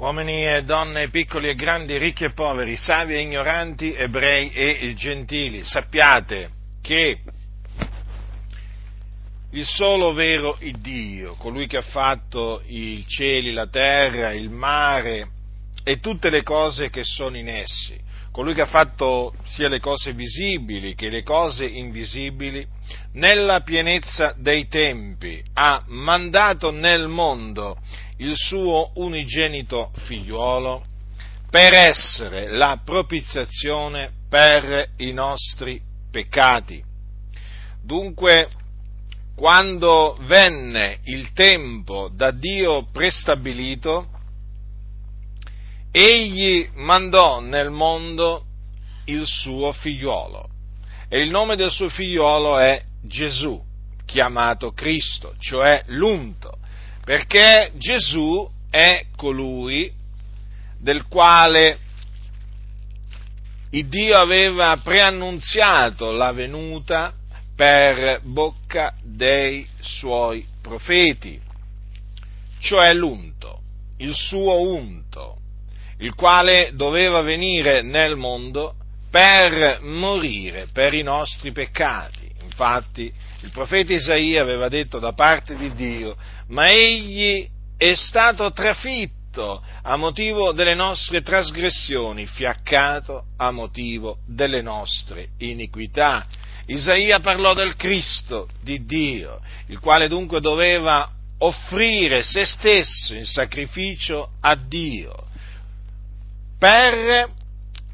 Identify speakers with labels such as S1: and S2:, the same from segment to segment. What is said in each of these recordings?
S1: uomini e donne, piccoli e grandi, ricchi e poveri, savi e ignoranti, ebrei e gentili, sappiate che il solo vero Dio, colui che ha fatto i cieli, la terra, il mare e tutte le cose che sono in essi, colui che ha fatto sia le cose visibili che le cose invisibili, nella pienezza dei tempi ha mandato nel mondo il suo unigenito figliuolo per essere la propiziazione per i nostri peccati. Dunque, quando venne il tempo da Dio prestabilito, egli mandò nel mondo il suo figliuolo e il nome del suo figliuolo è Gesù, chiamato Cristo, cioè l'unto, perché Gesù è colui del quale il Dio aveva preannunziato la venuta per bocca dei suoi profeti, cioè l'unto, il suo unto, il quale doveva venire nel mondo per morire per i nostri peccati. Infatti il profeta Isaia aveva detto da parte di Dio, ma egli è stato trafitto a motivo delle nostre trasgressioni, fiaccato a motivo delle nostre iniquità. Isaia parlò del Cristo di Dio, il quale dunque doveva offrire se stesso in sacrificio a Dio per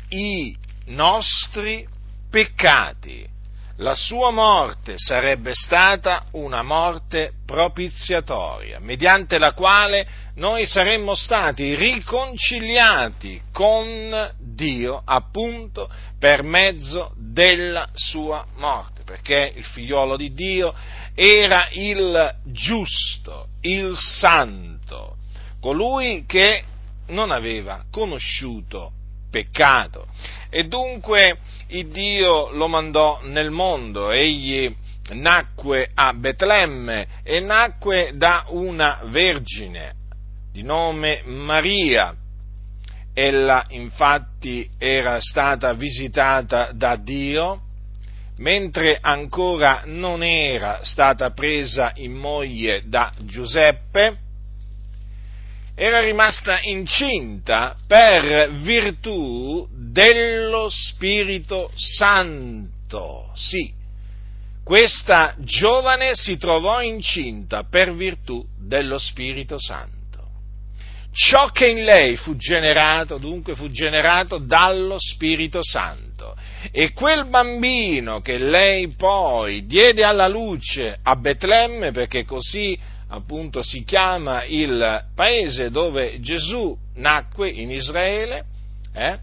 S1: i nostri peccati. La sua morte sarebbe stata una morte propiziatoria, mediante la quale noi saremmo stati riconciliati con Dio appunto per mezzo della sua morte, perché il figliolo di Dio era il giusto, il santo, colui che non aveva conosciuto peccato. E dunque il Dio lo mandò nel mondo, egli nacque a Betlemme e nacque da una vergine di nome Maria. Ella infatti era stata visitata da Dio mentre ancora non era stata presa in moglie da Giuseppe, era rimasta incinta per virtù dello Spirito Santo. Sì, questa giovane si trovò incinta per virtù dello Spirito Santo. Ciò che in lei fu generato, dunque, fu generato dallo Spirito Santo. E quel bambino che lei poi diede alla luce a Betlemme, perché così appunto si chiama il paese dove Gesù nacque in Israele, eh?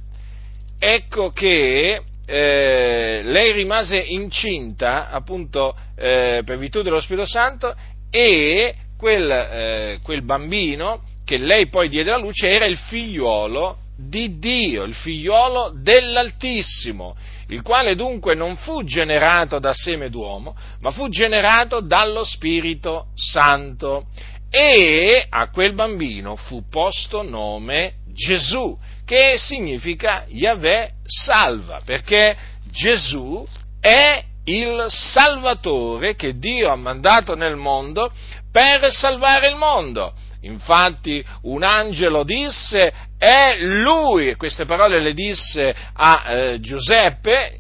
S1: ecco che eh, lei rimase incinta appunto eh, per virtù dello Spirito Santo e quel, eh, quel bambino che lei poi diede alla luce era il figliuolo di Dio, il figliuolo dell'Altissimo, il quale dunque non fu generato da seme d'uomo, ma fu generato dallo Spirito Santo. E a quel bambino fu posto nome Gesù, che significa Yahweh salva, perché Gesù è il Salvatore che Dio ha mandato nel mondo per salvare il mondo. Infatti un angelo disse, è lui, queste parole le disse a eh, Giuseppe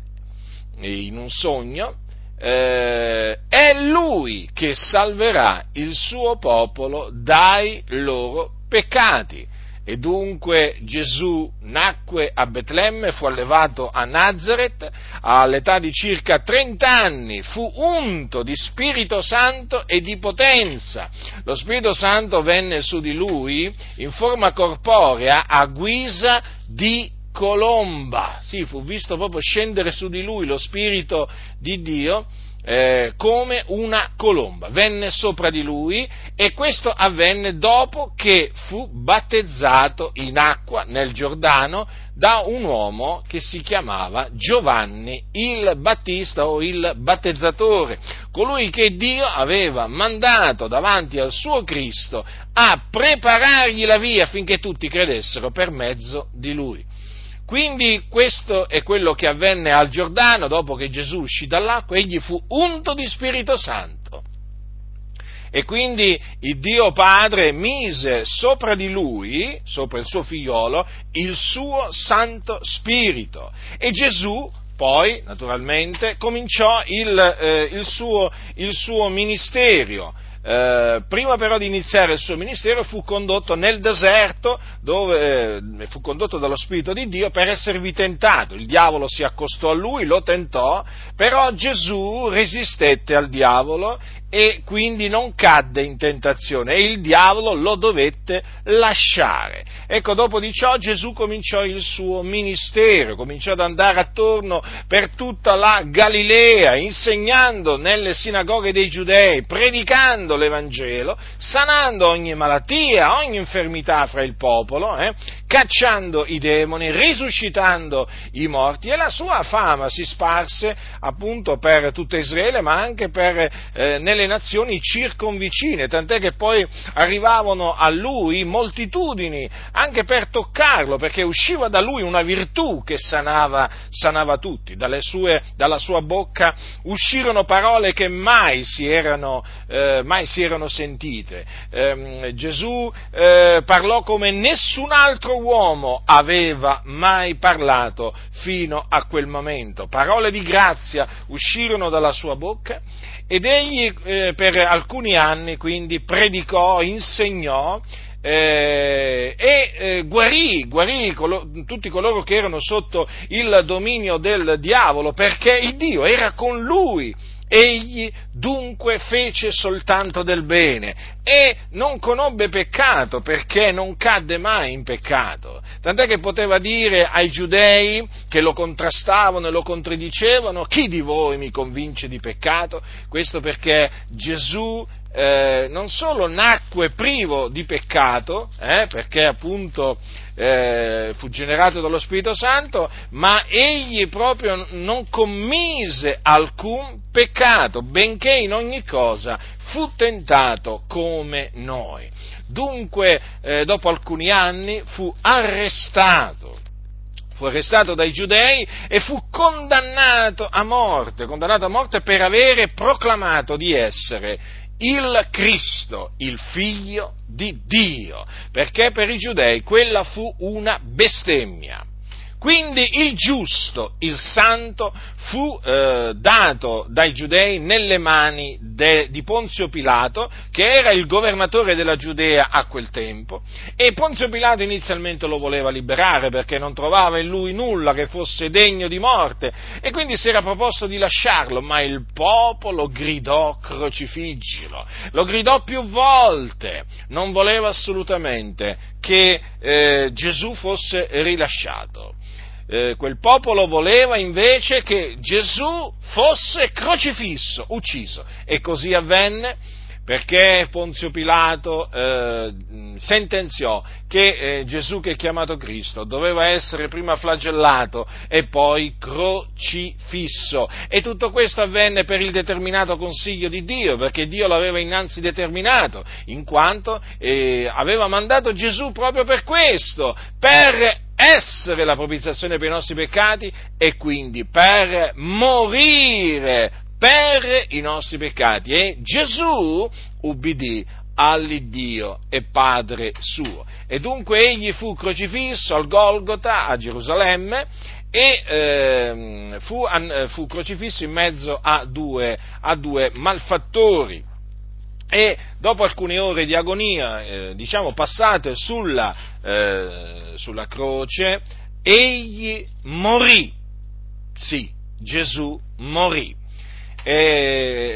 S1: in un sogno, eh, è lui che salverà il suo popolo dai loro peccati. E dunque Gesù nacque a Betlemme, fu allevato a Nazareth, all'età di circa 30 anni fu unto di Spirito Santo e di potenza. Lo Spirito Santo venne su di lui in forma corporea a guisa di colomba. Sì, fu visto proprio scendere su di lui lo Spirito di Dio eh, come una colomba, venne sopra di lui e questo avvenne dopo che fu battezzato in acqua nel Giordano da un uomo che si chiamava Giovanni il Battista o il battezzatore, colui che Dio aveva mandato davanti al suo Cristo a preparargli la via affinché tutti credessero per mezzo di lui. Quindi questo è quello che avvenne al Giordano dopo che Gesù uscì dall'acqua, egli fu unto di Spirito Santo. E quindi il Dio Padre mise sopra di lui, sopra il suo figliolo, il suo Santo Spirito. E Gesù poi, naturalmente, cominciò il, eh, il, suo, il suo ministero eh, prima però di iniziare il suo ministero fu condotto nel deserto, dove eh, fu condotto dallo Spirito di Dio per esservi tentato. Il diavolo si accostò a lui, lo tentò, però Gesù resistette al diavolo e quindi non cadde in tentazione e il diavolo lo dovette lasciare. Ecco, dopo di ciò Gesù cominciò il suo ministero, cominciò ad andare attorno per tutta la Galilea, insegnando nelle sinagoghe dei giudei, predicando l'Evangelo, sanando ogni malattia, ogni infermità fra il popolo, eh, cacciando i demoni, risuscitando i morti e la sua fama si sparse appunto per tutta Israele ma anche per, eh, nelle nazioni circonvicine, tant'è che poi arrivavano a lui moltitudini anche per toccarlo, perché usciva da lui una virtù che sanava, sanava tutti, sue, dalla sua bocca uscirono parole che mai si erano, eh, mai si erano sentite. Eh, Gesù parlò come nessun altro uomo aveva mai parlato fino a quel momento. Parole di grazia uscirono dalla sua bocca ed egli eh, per alcuni anni quindi predicò, insegnò eh, e eh, guarì, guarì colo- tutti coloro che erano sotto il dominio del diavolo perché il Dio era con lui Egli dunque fece soltanto del bene e non conobbe peccato perché non cadde mai in peccato. Tant'è che poteva dire ai giudei che lo contrastavano e lo contraddicevano, chi di voi mi convince di peccato? Questo perché Gesù eh, non solo nacque privo di peccato, eh, perché appunto eh, fu generato dallo Spirito Santo, ma egli proprio non commise alcun peccato, benché in ogni cosa fu tentato come noi. Dunque, eh, dopo alcuni anni, fu arrestato fu arrestato dai giudei e fu condannato a morte, condannato a morte per avere proclamato di essere il Cristo, il figlio di Dio, perché per i giudei quella fu una bestemmia. Quindi il giusto, il santo, fu eh, dato dai giudei nelle mani de, di Ponzio Pilato, che era il governatore della Giudea a quel tempo, e Ponzio Pilato inizialmente lo voleva liberare perché non trovava in lui nulla che fosse degno di morte, e quindi si era proposto di lasciarlo, ma il popolo gridò crocifiggilo, lo gridò più volte, non voleva assolutamente che eh, Gesù fosse rilasciato eh, quel popolo voleva invece che Gesù fosse crocifisso, ucciso. E così avvenne perché Ponzio Pilato eh, sentenziò che eh, Gesù che è chiamato Cristo doveva essere prima flagellato e poi crocifisso. E tutto questo avvenne per il determinato consiglio di Dio, perché Dio l'aveva innanzi determinato, in quanto eh, aveva mandato Gesù proprio per questo, per essere la propiziazione per i nostri peccati e quindi per morire per i nostri peccati. E Gesù ubbidì all'Iddio e Padre suo. E dunque egli fu crocifisso al Golgota a Gerusalemme e eh, fu, fu, crocifisso in mezzo a due, a due malfattori e dopo alcune ore di agonia, eh, diciamo passate sulla, eh, sulla croce, egli morì. Sì, Gesù morì. E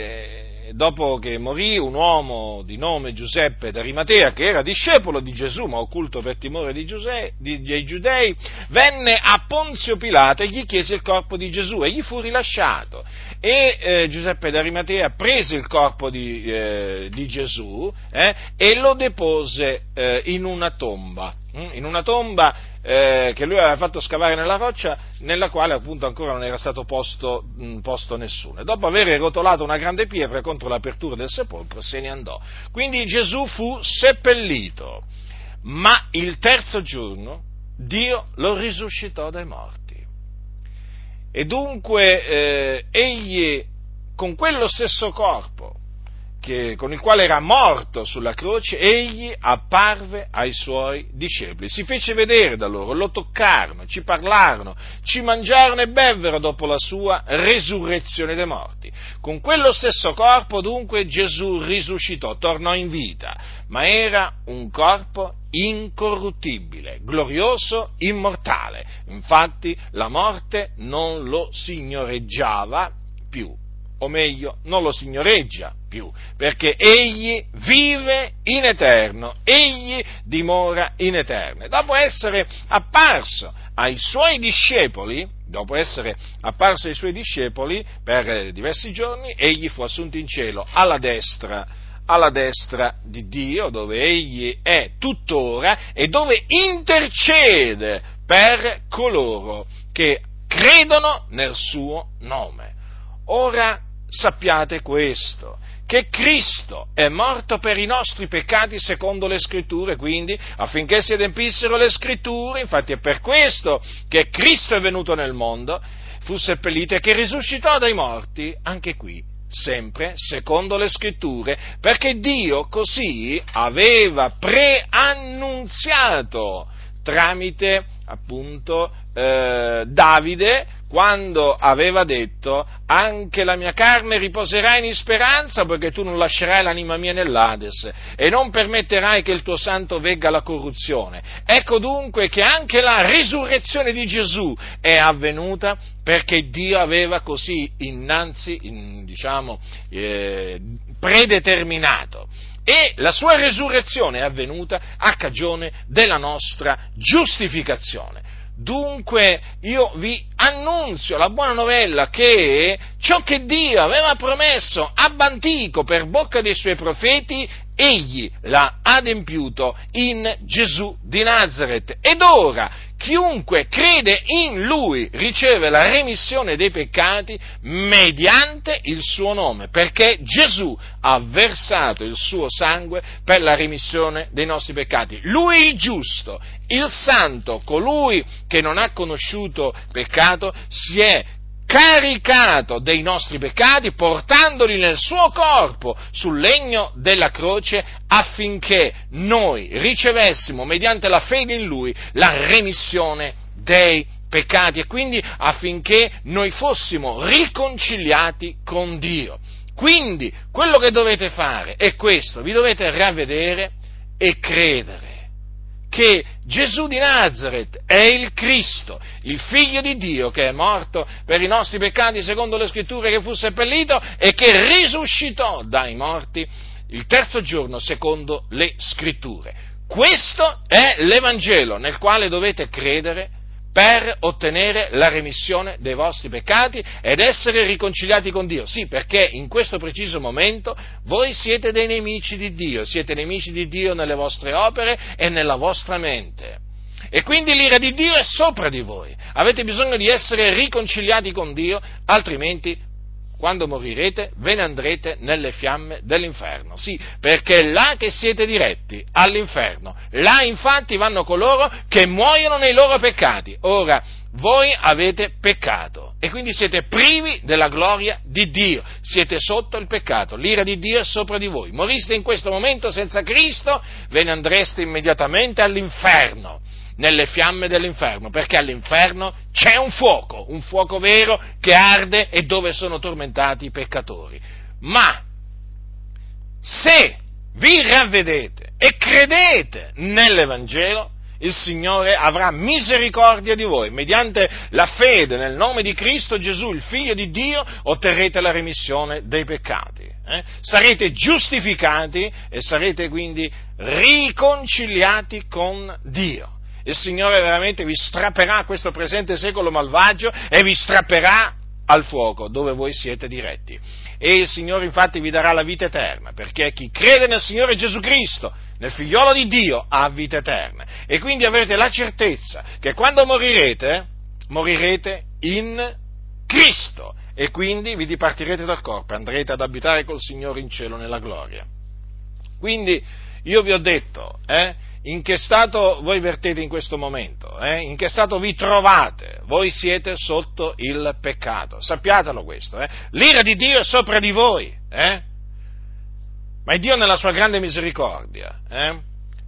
S1: dopo che morì un uomo di nome Giuseppe d'Arimatea, che era discepolo di Gesù, ma occulto per timore di Giuse, di, dei giudei, venne a Ponzio Pilato e gli chiese il corpo di Gesù e gli fu rilasciato. e eh, Giuseppe d'Arimatea prese il corpo di, eh, di Gesù eh, e lo depose eh, in una tomba? In una tomba eh, che lui aveva fatto scavare nella roccia, nella quale appunto ancora non era stato posto, mh, posto nessuno. E dopo aver rotolato una grande pietra contro l'apertura del sepolcro, se ne andò. Quindi Gesù fu seppellito, ma il terzo giorno Dio lo risuscitò dai morti. E dunque eh, egli con quello stesso corpo che, con il quale era morto sulla croce, egli apparve ai suoi discepoli. Si fece vedere da loro, lo toccarono, ci parlarono, ci mangiarono e bevvero dopo la sua resurrezione dei morti. Con quello stesso corpo dunque Gesù risuscitò, tornò in vita, ma era un corpo incorruttibile, glorioso, immortale. Infatti la morte non lo signoreggiava più o meglio, non lo signoreggia più, perché egli vive in eterno, egli dimora in eterno. Dopo essere apparso ai suoi discepoli, dopo essere apparso ai suoi discepoli per diversi giorni, egli fu assunto in cielo alla destra, alla destra di Dio, dove egli è tuttora e dove intercede per coloro che credono nel suo nome. Ora sappiate questo, che Cristo è morto per i nostri peccati secondo le scritture, quindi affinché si adempissero le scritture, infatti è per questo che Cristo è venuto nel mondo, fu seppellito e che risuscitò dai morti, anche qui, sempre secondo le scritture, perché Dio così aveva preannunziato tramite appunto eh, Davide quando aveva detto anche la mia carne riposerà in speranza poiché tu non lascerai l'anima mia nell'Ades e non permetterai che il tuo santo vegga alla corruzione. Ecco dunque che anche la risurrezione di Gesù è avvenuta perché Dio aveva così innanzi, in, diciamo, eh, predeterminato e la sua risurrezione è avvenuta a cagione della nostra giustificazione. Dunque io vi annunzio la buona novella che ciò che Dio aveva promesso ab antico per bocca dei suoi profeti, egli l'ha adempiuto in Gesù di Nazareth. Ed ora chiunque crede in lui riceve la remissione dei peccati mediante il suo nome, perché Gesù ha versato il suo sangue per la remissione dei nostri peccati. Lui il giusto, il santo, colui che non ha conosciuto peccato, si è caricato dei nostri peccati, portandoli nel suo corpo sul legno della croce affinché noi ricevessimo, mediante la fede in Lui, la remissione dei peccati e quindi affinché noi fossimo riconciliati con Dio. Quindi quello che dovete fare è questo, vi dovete ravvedere e credere che Gesù di Nazareth è il Cristo, il figlio di Dio che è morto per i nostri peccati secondo le scritture che fu seppellito e che risuscitò dai morti il terzo giorno secondo le scritture. Questo è l'Evangelo nel quale dovete credere per ottenere la remissione dei vostri peccati ed essere riconciliati con Dio. Sì, perché in questo preciso momento voi siete dei nemici di Dio, siete nemici di Dio nelle vostre opere e nella vostra mente. E quindi l'ira di Dio è sopra di voi. Avete bisogno di essere riconciliati con Dio, altrimenti quando morirete, ve ne andrete nelle fiamme dell'inferno. Sì, perché è là che siete diretti, all'inferno. Là infatti vanno coloro che muoiono nei loro peccati. Ora, voi avete peccato e quindi siete privi della gloria di Dio, siete sotto il peccato, l'ira di Dio è sopra di voi. Moriste in questo momento senza Cristo, ve ne andreste immediatamente all'inferno nelle fiamme dell'inferno, perché all'inferno c'è un fuoco, un fuoco vero che arde e dove sono tormentati i peccatori. Ma se vi ravvedete e credete nell'Evangelo, il Signore avrà misericordia di voi. Mediante la fede nel nome di Cristo Gesù, il Figlio di Dio, otterrete la remissione dei peccati. Eh? Sarete giustificati e sarete quindi riconciliati con Dio il Signore veramente vi strapperà questo presente secolo malvagio e vi strapperà al fuoco dove voi siete diretti. E il Signore infatti vi darà la vita eterna, perché chi crede nel Signore Gesù Cristo, nel figliolo di Dio, ha vita eterna. E quindi avrete la certezza che quando morirete, morirete in Cristo e quindi vi dipartirete dal corpo andrete ad abitare col Signore in cielo nella gloria. Quindi io vi ho detto, eh, in che stato voi vertete in questo momento, eh? in che stato vi trovate, voi siete sotto il peccato, sappiatelo questo, eh? l'ira di Dio è sopra di voi, eh? ma Dio nella sua grande misericordia eh,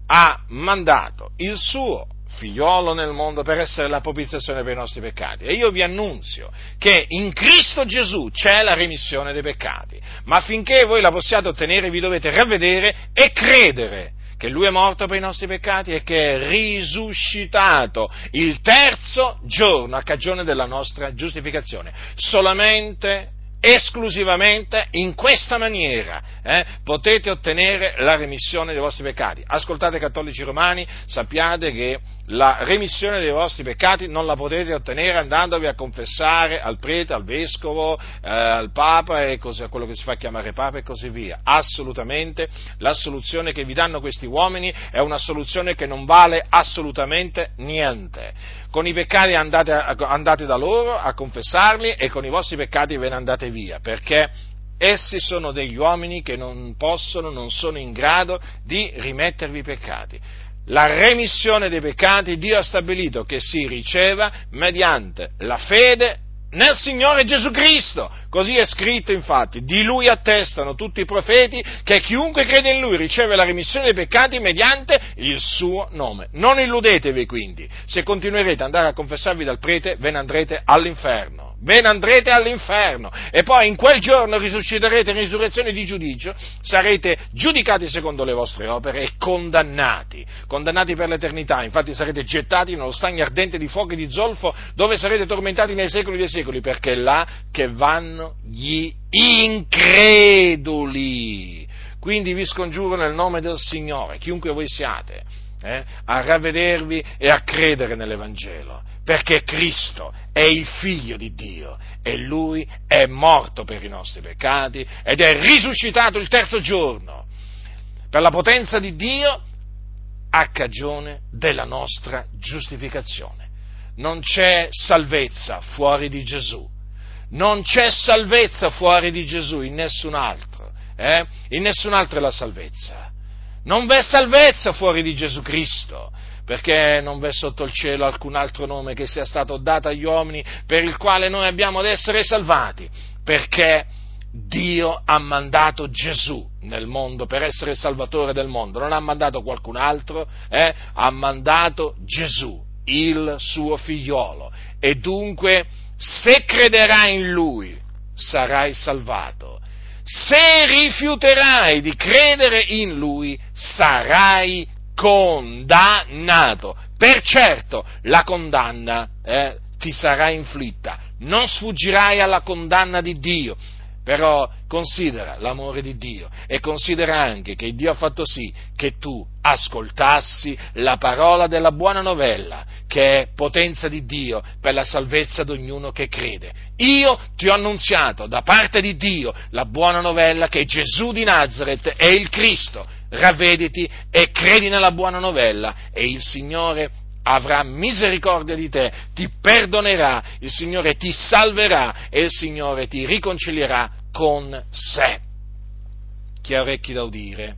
S1: ha mandato il suo figliolo nel mondo per essere la propiziazione per i nostri peccati. E io vi annunzio che in Cristo Gesù c'è la remissione dei peccati, ma affinché voi la possiate ottenere vi dovete ravvedere e credere che Lui è morto per i nostri peccati e che è risuscitato il terzo giorno a cagione della nostra giustificazione. Solamente esclusivamente in questa maniera eh, potete ottenere la remissione dei vostri peccati. Ascoltate cattolici romani, sappiate che la remissione dei vostri peccati non la potete ottenere andandovi a confessare al prete, al vescovo, eh, al papa e così, a quello che si fa chiamare papa e così via. Assolutamente la soluzione che vi danno questi uomini è una soluzione che non vale assolutamente niente. Con i peccati andate, andate da loro a confessarli e con i vostri peccati ve ne andate via, perché essi sono degli uomini che non possono, non sono in grado di rimettervi i peccati la remissione dei peccati Dio ha stabilito che si riceva mediante la fede nel Signore Gesù Cristo. Così è scritto infatti, di Lui attestano tutti i profeti che chiunque crede in Lui riceve la remissione dei peccati mediante il suo nome. Non illudetevi quindi, se continuerete ad andare a confessarvi dal prete ve ne andrete all'inferno ve ne andrete all'inferno. E poi in quel giorno risusciterete in risurrezione di giudizio, sarete giudicati secondo le vostre opere e condannati, condannati per l'eternità, infatti sarete gettati nello stagno ardente di fuoco e di zolfo dove sarete tormentati nei secoli dei secoli, perché è là che vanno gli increduli. Quindi vi scongiuro nel nome del Signore, chiunque voi siate, eh, a ravvedervi e a credere nell'Evangelo, perché Cristo è il figlio di Dio e Lui è morto per i nostri peccati ed è risuscitato il terzo giorno per la potenza di Dio a cagione della nostra giustificazione. Non c'è salvezza fuori di Gesù, non c'è salvezza fuori di Gesù in nessun altro, eh? in nessun altro è la salvezza. Non v'è salvezza fuori di Gesù Cristo, perché non v'è sotto il cielo alcun altro nome che sia stato dato agli uomini per il quale noi abbiamo ad essere salvati, perché Dio ha mandato Gesù nel mondo per essere il salvatore del mondo, non ha mandato qualcun altro, eh? ha mandato Gesù, il suo figliolo, e dunque se crederai in lui sarai salvato se rifiuterai di credere in lui, sarai condannato. Per certo la condanna eh, ti sarà inflitta, non sfuggirai alla condanna di Dio, però considera l'amore di Dio e considera anche che Dio ha fatto sì che tu ascoltassi la parola della buona novella, che è potenza di Dio per la salvezza di ognuno che crede. Io ti ho annunziato da parte di Dio la buona novella che Gesù di Nazareth è il Cristo. Ravvediti e credi nella buona novella e il Signore avrà misericordia di te, ti perdonerà, il Signore ti salverà e il Signore ti riconcilierà con sé. Chi ha orecchi da udire,